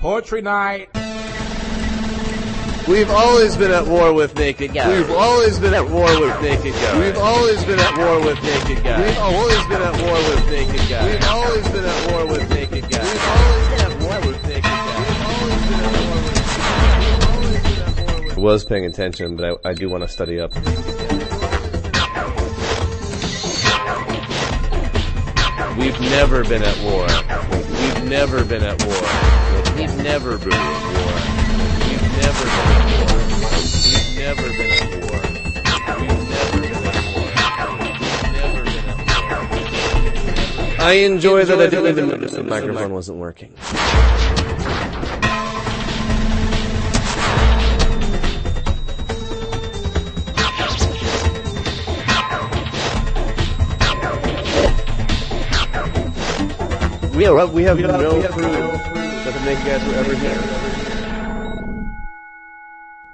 Poetry night. We've always been at war with naked guys. We've always been at war with naked guys. We've always been at war with naked guys. We've always been at war with naked guys. We've always been at war with naked guys. We've always been at war with naked guys. I was paying attention, but I, I do want to study up. We've never been at war. We've never been at war. We've never been at war. We've never been at war. We've never been at war. We've never been at war. We've never been at war. I enjoy that I didn't even notice the microphone wasn't working. We have, we have no proof that the naked guys were ever here.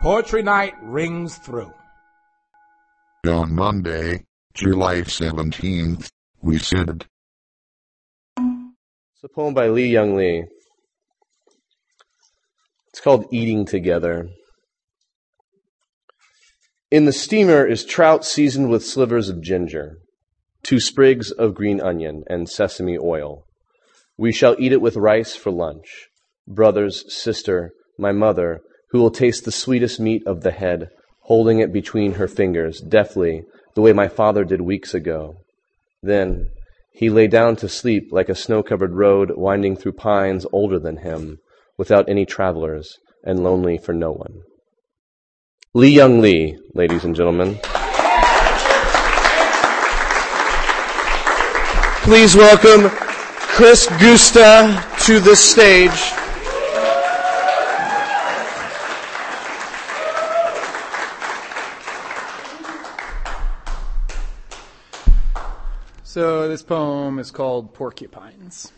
Poetry night rings through. On Monday, July 17th, we said, It's a poem by Li-Young Lee. It's called Eating Together. In the steamer is trout seasoned with slivers of ginger, two sprigs of green onion, and sesame oil. We shall eat it with rice for lunch. Brothers, sister, my mother, who will taste the sweetest meat of the head, holding it between her fingers, deftly, the way my father did weeks ago. Then he lay down to sleep like a snow-covered road winding through pines older than him, without any travelers, and lonely for no one. Li-Young Lee, ladies and gentlemen. Please welcome Chris Gusta to the stage. So this poem is called Porcupines.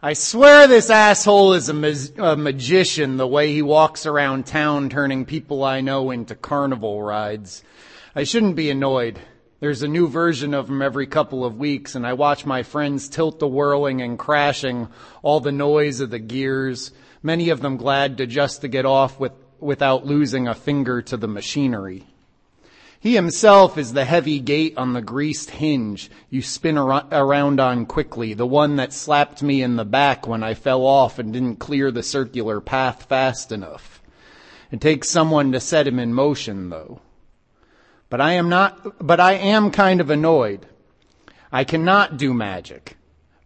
I swear this asshole is a, ma- a magician the way he walks around town turning people I know into carnival rides. I shouldn't be annoyed. There's a new version of him every couple of weeks and I watch my friends tilt the whirling and crashing, all the noise of the gears, many of them glad to just to get off with, without losing a finger to the machinery. He himself is the heavy gate on the greased hinge you spin ar- around on quickly, the one that slapped me in the back when I fell off and didn't clear the circular path fast enough. It takes someone to set him in motion though. But I am not, but I am kind of annoyed. I cannot do magic.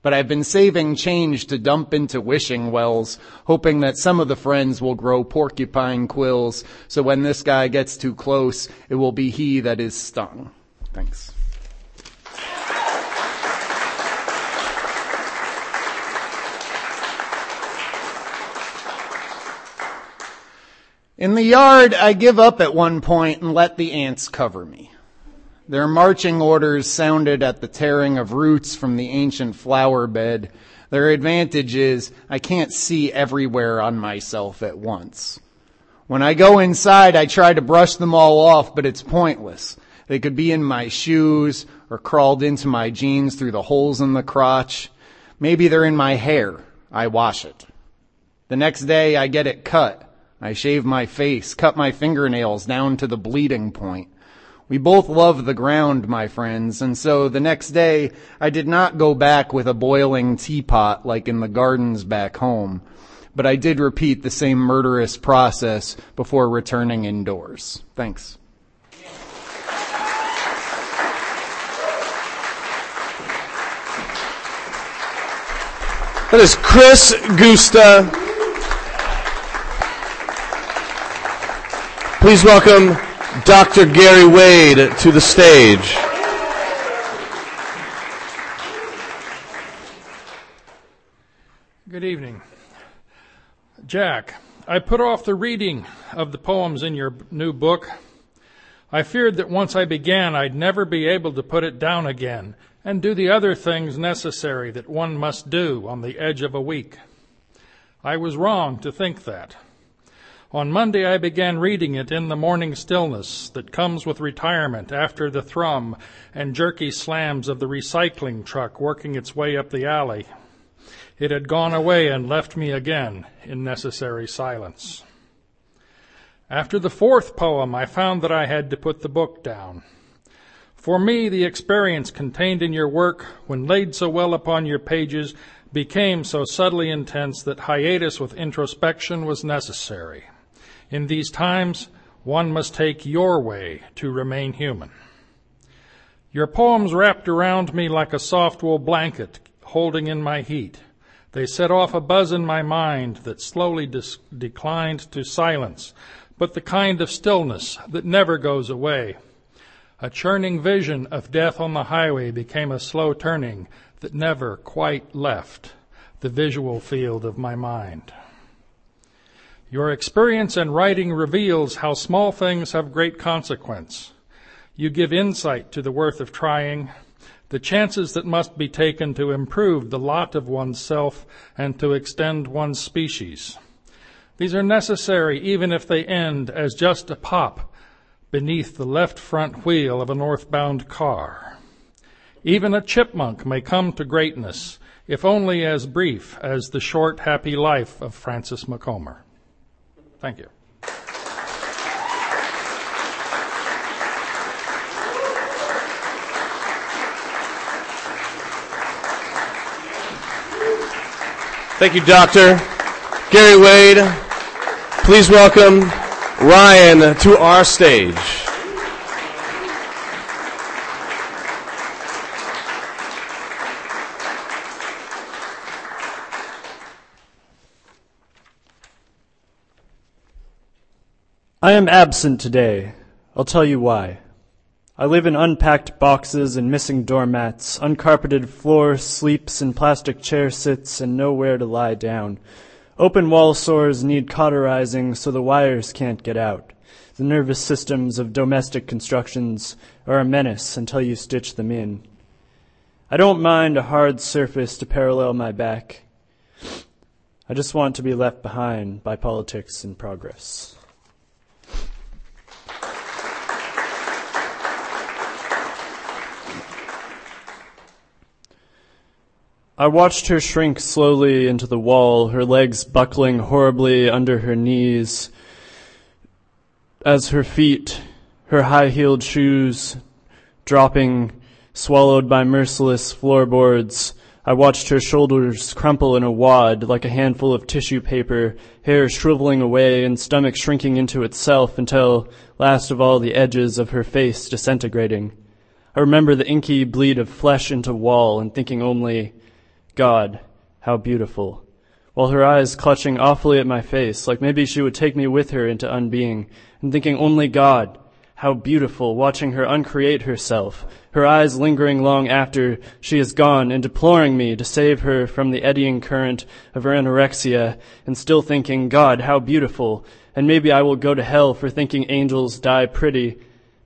But I've been saving change to dump into wishing wells, hoping that some of the friends will grow porcupine quills, so when this guy gets too close, it will be he that is stung. Thanks. In the yard, I give up at one point and let the ants cover me. Their marching orders sounded at the tearing of roots from the ancient flower bed. Their advantage is I can't see everywhere on myself at once. When I go inside, I try to brush them all off, but it's pointless. They could be in my shoes or crawled into my jeans through the holes in the crotch. Maybe they're in my hair. I wash it. The next day, I get it cut. I shave my face, cut my fingernails down to the bleeding point. We both love the ground, my friends, and so the next day I did not go back with a boiling teapot like in the gardens back home, but I did repeat the same murderous process before returning indoors. Thanks. That is Chris Gusta. Please welcome Dr. Gary Wade to the stage. Good evening. Jack, I put off the reading of the poems in your new book. I feared that once I began, I'd never be able to put it down again and do the other things necessary that one must do on the edge of a week. I was wrong to think that. On Monday, I began reading it in the morning stillness that comes with retirement after the thrum and jerky slams of the recycling truck working its way up the alley. It had gone away and left me again in necessary silence. After the fourth poem, I found that I had to put the book down. For me, the experience contained in your work, when laid so well upon your pages, became so subtly intense that hiatus with introspection was necessary. In these times, one must take your way to remain human. Your poems wrapped around me like a soft wool blanket holding in my heat. They set off a buzz in my mind that slowly dis- declined to silence, but the kind of stillness that never goes away. A churning vision of death on the highway became a slow turning that never quite left the visual field of my mind. Your experience in writing reveals how small things have great consequence. You give insight to the worth of trying, the chances that must be taken to improve the lot of oneself and to extend one's species. These are necessary even if they end as just a pop beneath the left front wheel of a northbound car. Even a chipmunk may come to greatness, if only as brief as the short, happy life of Francis Macomber. Thank you. Thank you, Doctor. Gary Wade, please welcome Ryan to our stage. I am absent today. I'll tell you why. I live in unpacked boxes and missing doormats, uncarpeted floor sleeps and plastic chair sits, and nowhere to lie down. Open wall sores need cauterizing so the wires can't get out. The nervous systems of domestic constructions are a menace until you stitch them in. I don't mind a hard surface to parallel my back. I just want to be left behind by politics and progress. I watched her shrink slowly into the wall, her legs buckling horribly under her knees, as her feet, her high heeled shoes, dropping, swallowed by merciless floorboards. I watched her shoulders crumple in a wad like a handful of tissue paper, hair shriveling away and stomach shrinking into itself until, last of all, the edges of her face disintegrating. I remember the inky bleed of flesh into wall and thinking only, God, how beautiful. While her eyes clutching awfully at my face, like maybe she would take me with her into unbeing, and thinking only God, how beautiful, watching her uncreate herself, her eyes lingering long after she is gone and deploring me to save her from the eddying current of her anorexia, and still thinking, God, how beautiful, and maybe I will go to hell for thinking angels die pretty,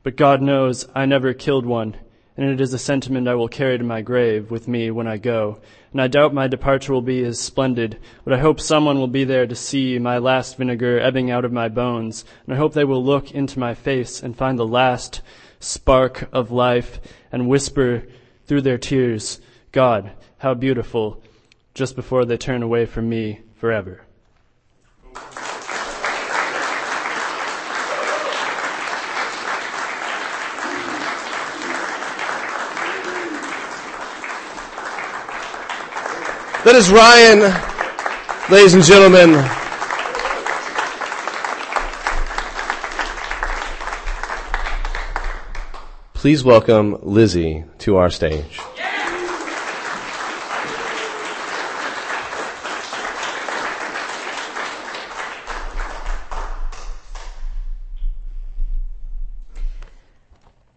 but God knows I never killed one, and it is a sentiment I will carry to my grave with me when I go, and I doubt my departure will be as splendid, but I hope someone will be there to see my last vinegar ebbing out of my bones, and I hope they will look into my face and find the last spark of life and whisper through their tears, God, how beautiful, just before they turn away from me forever. That is Ryan, ladies and gentlemen. Please welcome Lizzie to our stage.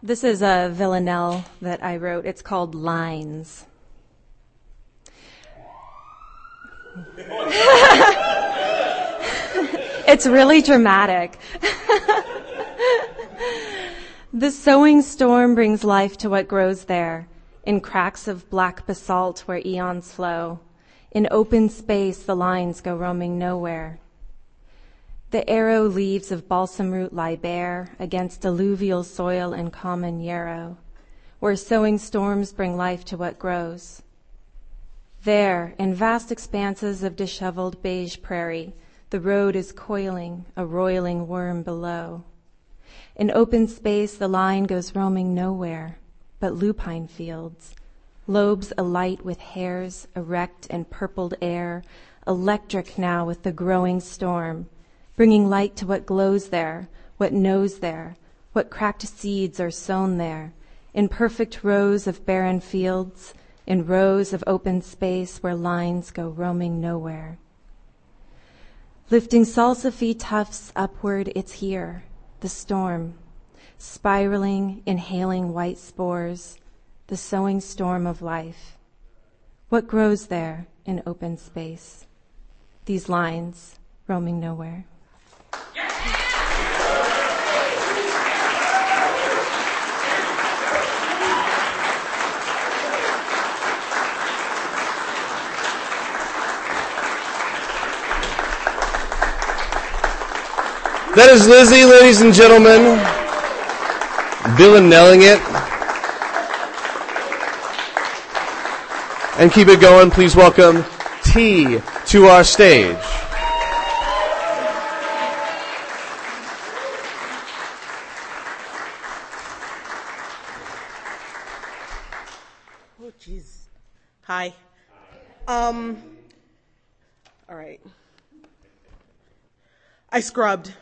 This is a villanelle that I wrote. It's called Lines. It's really dramatic. the sowing storm brings life to what grows there, in cracks of black basalt where eons flow. In open space, the lines go roaming nowhere. The arrow leaves of balsam root lie bare against alluvial soil and common yarrow, where sowing storms bring life to what grows. There, in vast expanses of disheveled beige prairie, the road is coiling, a roiling worm below. In open space, the line goes roaming nowhere but lupine fields, lobes alight with hairs, erect and purpled air, electric now with the growing storm, bringing light to what glows there, what knows there, what cracked seeds are sown there, in perfect rows of barren fields, in rows of open space where lines go roaming nowhere. Lifting salsify tufts upward, it's here, the storm, spiraling, inhaling white spores, the sowing storm of life. What grows there in open space? These lines roaming nowhere. That is Lizzie, ladies and gentlemen. Bill and nailing it. And keep it going. Please welcome T to our stage. Oh, jeez. Hi. Um. All right. I scrubbed.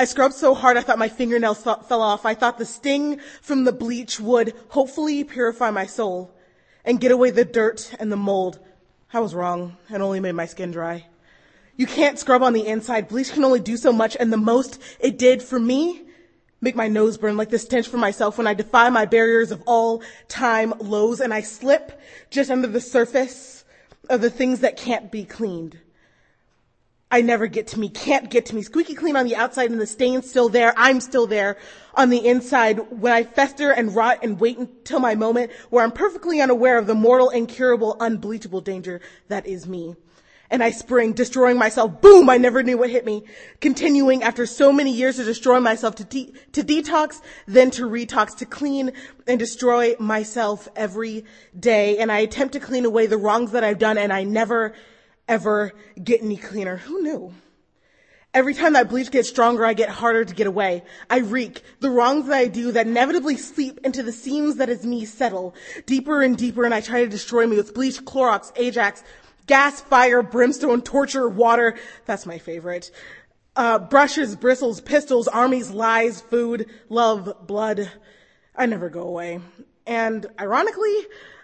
I scrubbed so hard I thought my fingernails fell off. I thought the sting from the bleach would hopefully purify my soul and get away the dirt and the mold. I was wrong. It only made my skin dry. You can't scrub on the inside. Bleach can only do so much and the most it did for me make my nose burn like the stench for myself when I defy my barriers of all time lows and I slip just under the surface of the things that can't be cleaned. I never get to me, can't get to me. Squeaky clean on the outside and the stain's still there. I'm still there on the inside when I fester and rot and wait until my moment where I'm perfectly unaware of the mortal, incurable, unbleachable danger that is me. And I spring, destroying myself. Boom! I never knew what hit me. Continuing after so many years to destroy myself, to, de- to detox, then to retox, to clean and destroy myself every day. And I attempt to clean away the wrongs that I've done and I never, ever get any cleaner. Who knew? Every time that bleach gets stronger, I get harder to get away. I reek. The wrongs that I do that inevitably seep into the seams that is me settle deeper and deeper and I try to destroy me with bleach, Clorox, Ajax, gas, fire, brimstone, torture, water. That's my favorite. Uh, brushes, bristles, pistols, armies, lies, food, love, blood. I never go away. And ironically,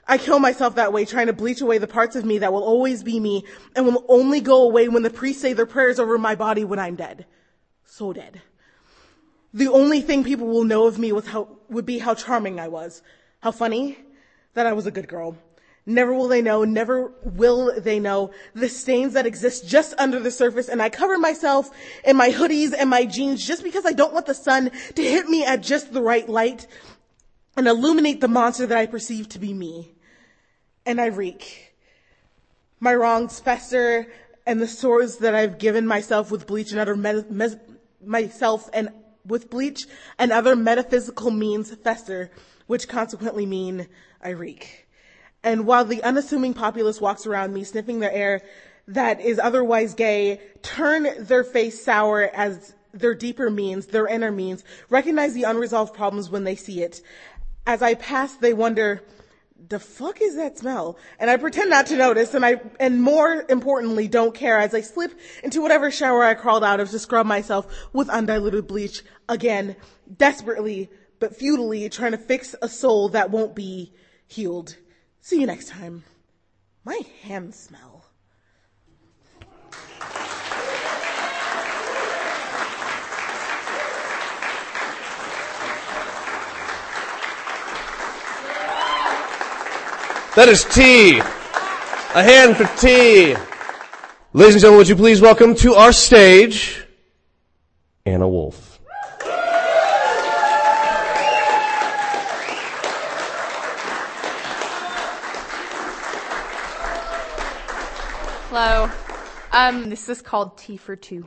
I kill myself that way, trying to bleach away the parts of me that will always be me and will only go away when the priests say their prayers over my body when I'm dead. So dead. The only thing people will know of me how, would be how charming I was. How funny that I was a good girl. Never will they know, never will they know the stains that exist just under the surface and I cover myself in my hoodies and my jeans just because I don't want the sun to hit me at just the right light and illuminate the monster that I perceive to be me. And I reek. My wrongs fester and the sores that I've given myself with bleach and other me- mes- myself and with bleach and other metaphysical means fester, which consequently mean I reek. And while the unassuming populace walks around me sniffing the air that is otherwise gay, turn their face sour as their deeper means, their inner means, recognize the unresolved problems when they see it. As I pass, they wonder, the fuck is that smell? And I pretend not to notice and I, and more importantly, don't care as I slip into whatever shower I crawled out of to scrub myself with undiluted bleach again, desperately, but futilely trying to fix a soul that won't be healed. See you next time. My hands smell. That is T. A hand for T. Ladies and gentlemen, would you please welcome to our stage Anna Wolf. Hello. Um, this is called Tea for Two.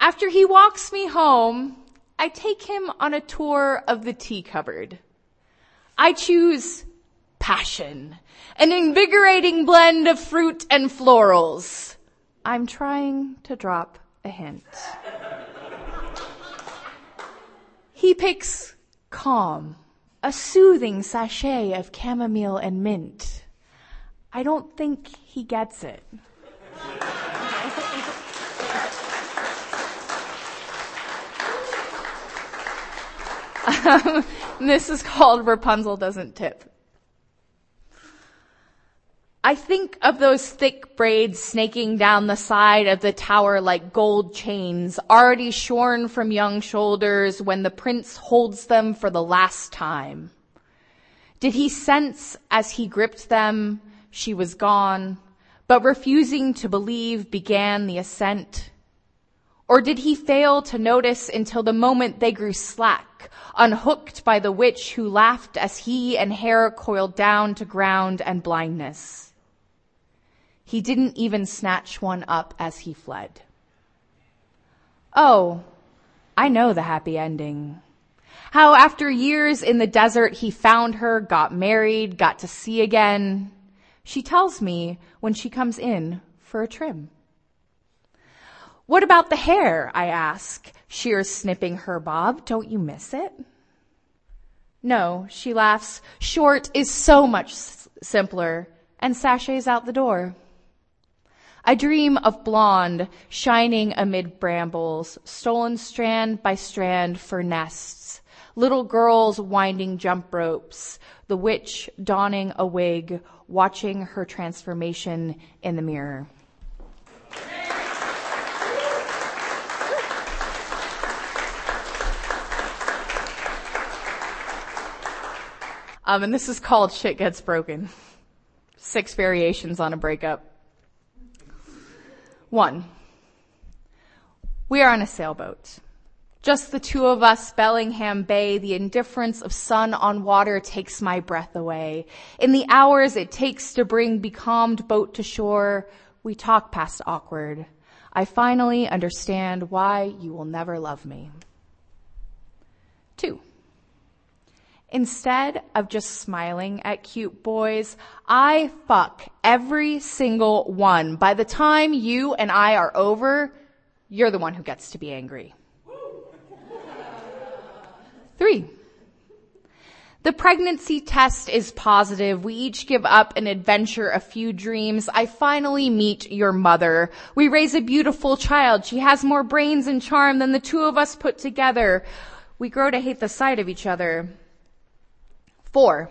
After he walks me home, I take him on a tour of the tea cupboard. I choose passion. An invigorating blend of fruit and florals. I'm trying to drop a hint. He picks calm, a soothing sachet of chamomile and mint. I don't think he gets it. Um, this is called Rapunzel Doesn't Tip. I think of those thick braids snaking down the side of the tower like gold chains, already shorn from young shoulders when the prince holds them for the last time. Did he sense as he gripped them she was gone, but refusing to believe began the ascent? Or did he fail to notice until the moment they grew slack, unhooked by the witch who laughed as he and hair coiled down to ground and blindness? He didn't even snatch one up as he fled. Oh, I know the happy ending. How after years in the desert he found her, got married, got to see again. She tells me when she comes in for a trim. What about the hair? I ask, Shears snipping her bob. Don't you miss it? No, she laughs. Short is so much s- simpler and sachets out the door. I dream of blonde shining amid brambles, stolen strand by strand for nests, little girls winding jump ropes, the witch donning a wig, watching her transformation in the mirror. Um, and this is called Shit Gets Broken. Six variations on a breakup. One. We are on a sailboat. Just the two of us, Bellingham Bay, the indifference of sun on water takes my breath away. In the hours it takes to bring becalmed boat to shore, we talk past awkward. I finally understand why you will never love me. Two. Instead of just smiling at cute boys, I fuck every single one. By the time you and I are over, you're the one who gets to be angry. Three. The pregnancy test is positive. We each give up an adventure, a few dreams. I finally meet your mother. We raise a beautiful child. She has more brains and charm than the two of us put together. We grow to hate the sight of each other. Four.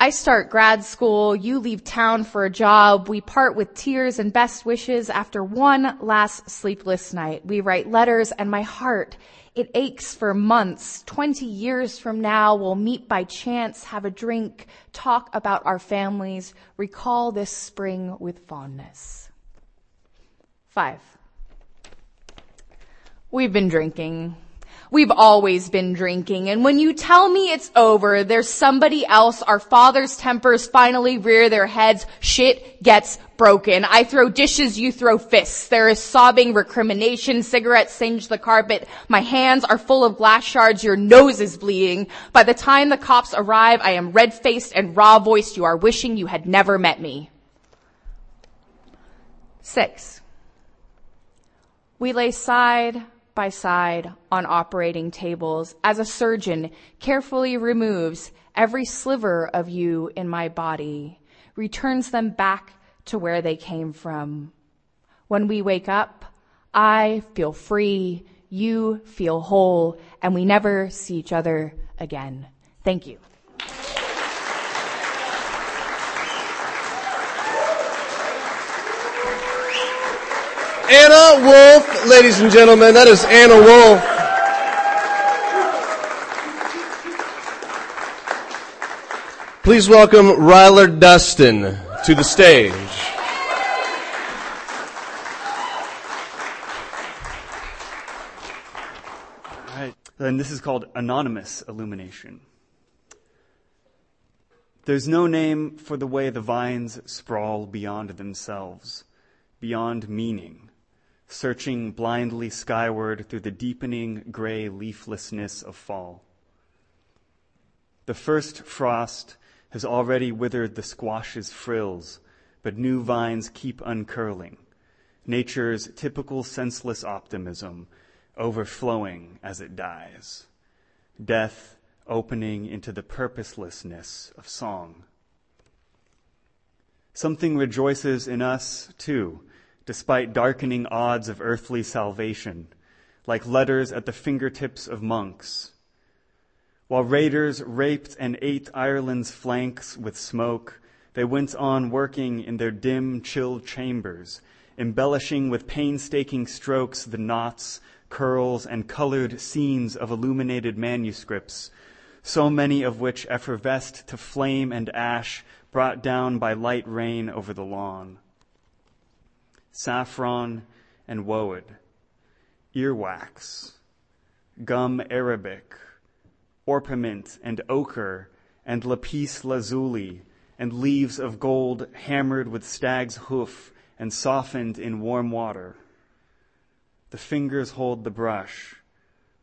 I start grad school, you leave town for a job, we part with tears and best wishes after one last sleepless night. We write letters and my heart, it aches for months. Twenty years from now, we'll meet by chance, have a drink, talk about our families, recall this spring with fondness. Five. We've been drinking. We've always been drinking, and when you tell me it's over, there's somebody else, our father's tempers finally rear their heads, shit gets broken. I throw dishes, you throw fists. There is sobbing, recrimination, cigarettes singe the carpet. My hands are full of glass shards, your nose is bleeding. By the time the cops arrive, I am red-faced and raw-voiced. You are wishing you had never met me. Six. We lay side by side on operating tables as a surgeon carefully removes every sliver of you in my body, returns them back to where they came from. When we wake up, I feel free, you feel whole, and we never see each other again. Thank you. Anna Wolf, ladies and gentlemen, that is Anna Wolf. Please welcome Ryler Dustin to the stage. All right. Then this is called anonymous illumination. There's no name for the way the vines sprawl beyond themselves, beyond meaning, searching blindly skyward through the deepening gray leaflessness of fall. The first frost has already withered the squash's frills, but new vines keep uncurling. Nature's typical senseless optimism overflowing as it dies. Death opening into the purposelessness of song. Something rejoices in us, too, despite darkening odds of earthly salvation, like letters at the fingertips of monks. While raiders raped and ate Ireland's flanks with smoke, they went on working in their dim, chill chambers, embellishing with painstaking strokes the knots, curls, and colored scenes of illuminated manuscripts, so many of which effervesced to flame and ash brought down by light rain over the lawn. Saffron and woad, earwax, gum arabic, orpiment and ochre and lapis lazuli and leaves of gold hammered with stag's hoof and softened in warm water. The fingers hold the brush,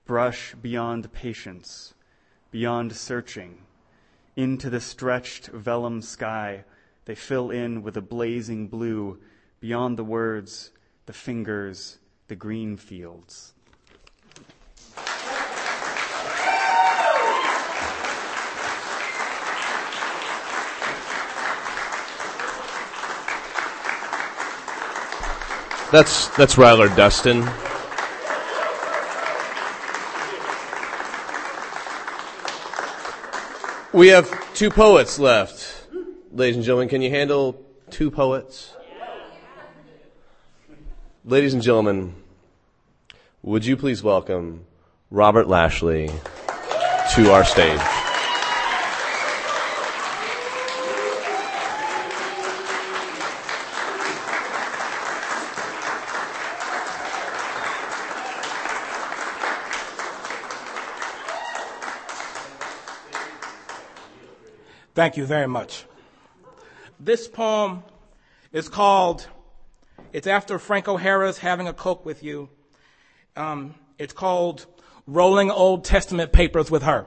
brush beyond patience, beyond searching. Into the stretched vellum sky, they fill in with a blazing blue, beyond the words, the fingers, the green fields. That's that's Ryler Dustin. We have two poets left. Ladies and gentlemen, can you handle two poets? Ladies and gentlemen, would you please welcome Robert Lashley to our stage? Thank you very much. This poem is called, it's after Frank O'Hara's Having a Coke with You. Um, it's called Rolling Old Testament Papers with Her.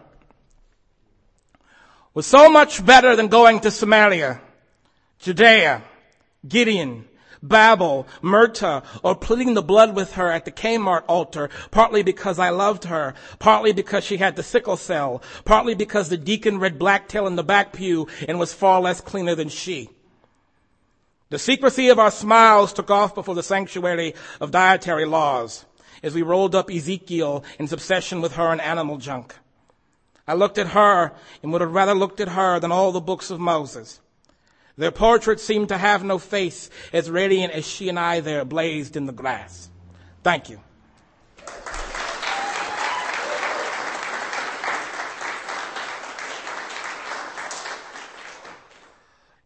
Was so much better than going to Samaria, Judea, Gideon, Babel, Myrta, or pleading the blood with her at the Kmart altar, partly because I loved her, partly because she had the sickle cell, partly because the deacon read Blacktail in the back pew and was far less cleaner than she. The secrecy of our smiles took off before the sanctuary of dietary laws as we rolled up Ezekiel in obsession with her and animal junk. I looked at her and would have rather looked at her than all the books of Moses. Their portraits seemed to have no face, as radiant as she and I there blazed in the grass. Thank you.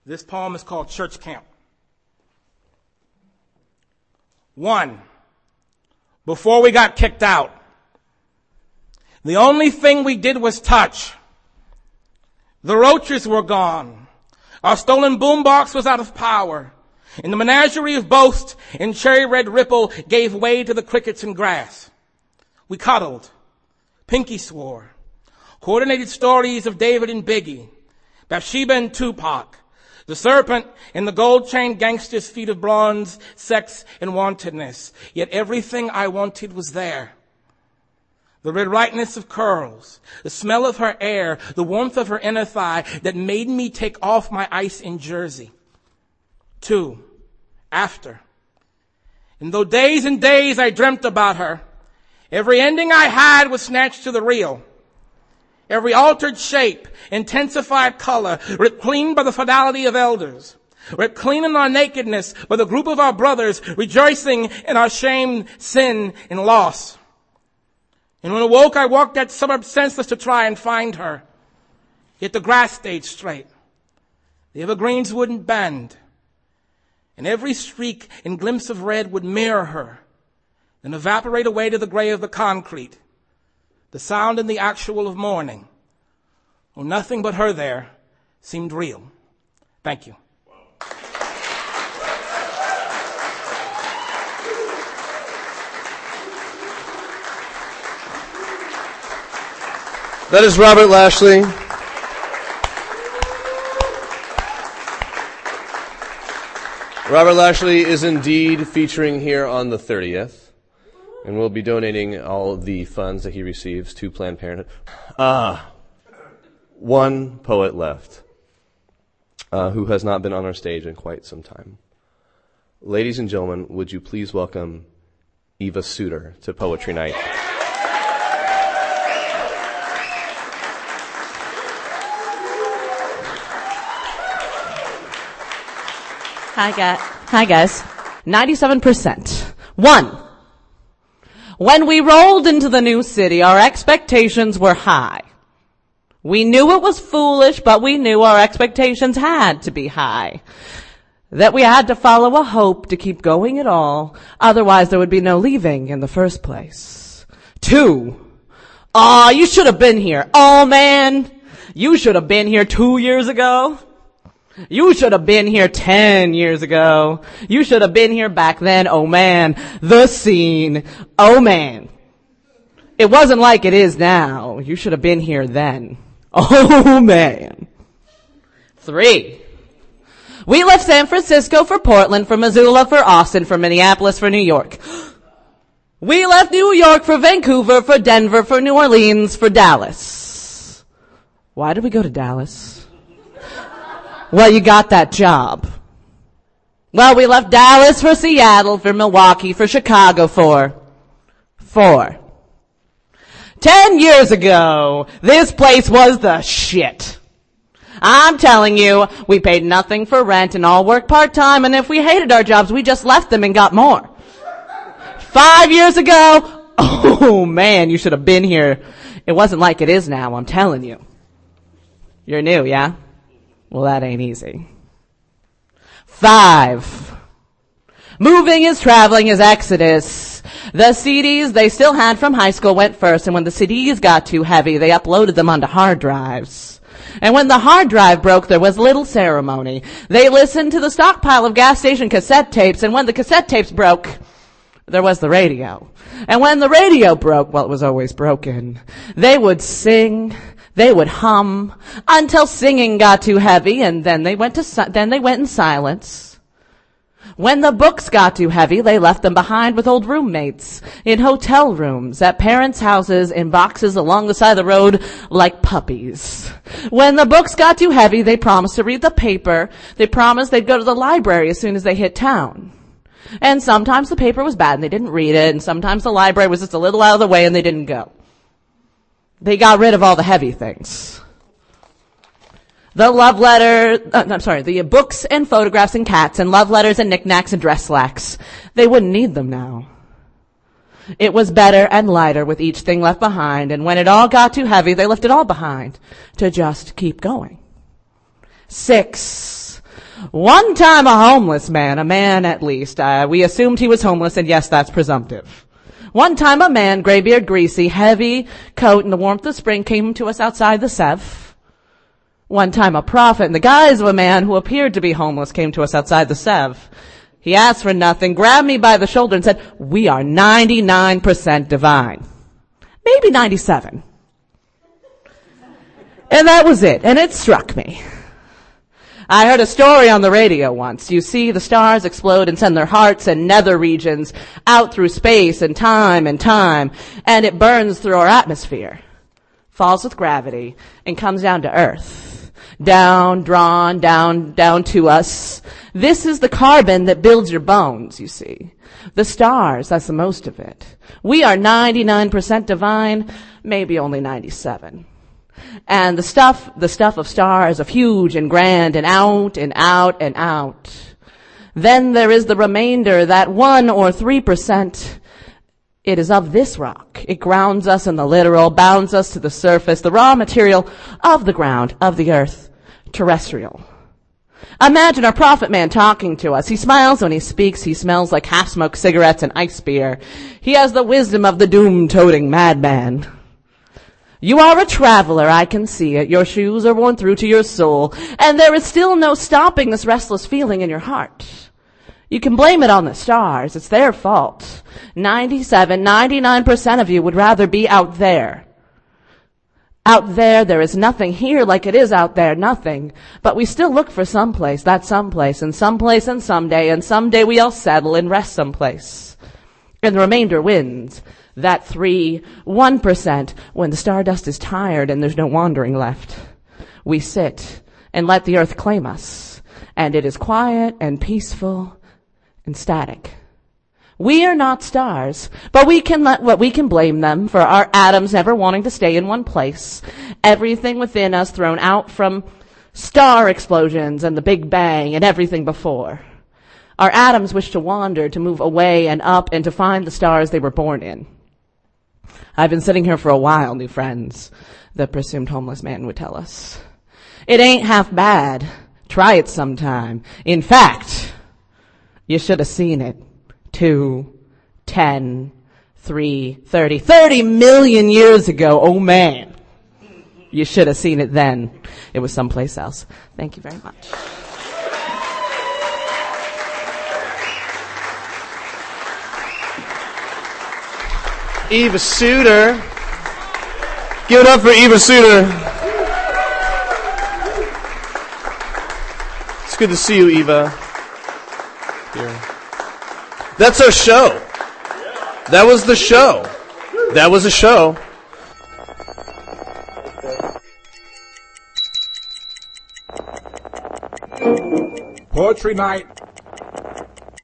This poem is called Church Camp. One, before we got kicked out, the only thing we did was touch. The roaches were gone. Our stolen boombox was out of power. And the menagerie of boast and cherry red ripple gave way to the crickets and grass. We cuddled. Pinky swore. Coordinated stories of David and Biggie. Bathsheba and Tupac. The serpent and the gold chain gangster's feet of bronze, sex and wantedness. Yet everything I wanted was there the red rightness of curls, the smell of her air, the warmth of her inner thigh that made me take off my ice in jersey. Two, after. And though days and days I dreamt about her, every ending I had was snatched to the real. Every altered shape, intensified color, clean by the fidelity of elders. Ripped clean in our nakedness by the group of our brothers rejoicing in our shame, sin, and loss. And when I woke, I walked that suburb senseless to try and find her. Yet the grass stayed straight. The evergreens wouldn't bend. And every streak and glimpse of red would mirror her, then evaporate away to the gray of the concrete the sound and the actual of mourning, or nothing but her there, seemed real. Thank you. That is Robert Lashley. Robert Lashley is indeed featuring here on the 30th and we'll be donating all the funds that he receives to Planned Parenthood. Ah, one poet left, uh, who has not been on our stage in quite some time. Ladies and gentlemen, would you please welcome Eva Suter to Poetry Night? Hi, guys. Hi, guys. 97%. One. When we rolled into the new city, our expectations were high. We knew it was foolish, but we knew our expectations had to be high. That we had to follow a hope to keep going at all, otherwise there would be no leaving in the first place. Two. Aw, you should have been here. Oh man, you should have been here two years ago. You should have been here 10 years ago. You should have been here back then. Oh man, the scene. Oh man. It wasn't like it is now. You should have been here then. Oh man. Three. We left San Francisco for Portland, for Missoula, for Austin, for Minneapolis, for New York. We left New York for Vancouver, for Denver, for New Orleans, for Dallas. Why did we go to Dallas? Well, you got that job. Well, we left Dallas for Seattle, for Milwaukee, for Chicago, for four. Ten years ago, this place was the shit. I'm telling you, we paid nothing for rent and all worked part-time and if we hated our jobs, we just left them and got more. Five years ago, oh man, you should have been here. It wasn't like it is now, I'm telling you. You're new, yeah? Well, that ain't easy. Five. Moving is traveling is exodus. The CDs they still had from high school went first, and when the CDs got too heavy, they uploaded them onto hard drives. And when the hard drive broke, there was little ceremony. They listened to the stockpile of gas station cassette tapes, and when the cassette tapes broke, there was the radio. And when the radio broke, well, it was always broken, they would sing, they would hum, until singing got too heavy, and then they went to, si- then they went in silence. When the books got too heavy, they left them behind with old roommates, in hotel rooms, at parents' houses, in boxes along the side of the road, like puppies. When the books got too heavy, they promised to read the paper. They promised they'd go to the library as soon as they hit town. And sometimes the paper was bad and they didn't read it, and sometimes the library was just a little out of the way and they didn't go. They got rid of all the heavy things. The love letter, uh, I'm sorry, the books and photographs and cats and love letters and knickknacks and dress slacks. They wouldn't need them now. It was better and lighter with each thing left behind, and when it all got too heavy, they left it all behind to just keep going. Six. One time a homeless man, a man at least, uh, we assumed he was homeless, and yes, that's presumptive. One time a man, graybeard, greasy, heavy coat in the warmth of spring came to us outside the Sev. One time a prophet in the guise of a man who appeared to be homeless came to us outside the Sev. He asked for nothing, grabbed me by the shoulder and said, we are 99% divine. Maybe 97. And that was it. And it struck me. I heard a story on the radio once. You see the stars explode and send their hearts and nether regions out through space and time and time, and it burns through our atmosphere, falls with gravity, and comes down to Earth. Down, drawn, down, down to us. This is the carbon that builds your bones, you see. The stars, that's the most of it. We are 99% divine, maybe only 97. And the stuff, the stuff of stars of huge and grand and out and out and out. Then there is the remainder, that one or three percent. It is of this rock. It grounds us in the literal, bounds us to the surface, the raw material of the ground, of the earth, terrestrial. Imagine our prophet man talking to us. He smiles when he speaks. He smells like half-smoked cigarettes and ice beer. He has the wisdom of the doom-toting madman. You are a traveler, I can see it. Your shoes are worn through to your soul, and there is still no stopping this restless feeling in your heart. You can blame it on the stars. It's their fault. 97, 99% of you would rather be out there. Out there, there is nothing here like it is out there, nothing. But we still look for someplace, that someplace, and someplace and someday, and someday we all settle and rest someplace. And the remainder wins. That three, one percent, when the stardust is tired and there's no wandering left. We sit and let the earth claim us. And it is quiet and peaceful and static. We are not stars, but we can let what we can blame them for our atoms never wanting to stay in one place. Everything within us thrown out from star explosions and the Big Bang and everything before. Our atoms wish to wander, to move away and up and to find the stars they were born in. I've been sitting here for a while, new friends, the presumed homeless man would tell us. It ain't half bad. Try it sometime. In fact, you should have seen it two, ten, three, thirty, thirty million years ago. Oh man. You should have seen it then. It was someplace else. Thank you very much. Eva Suter. Give it up for Eva Suter. It's good to see you, Eva. Here. That's our show. That was the show. That was a show. Poetry night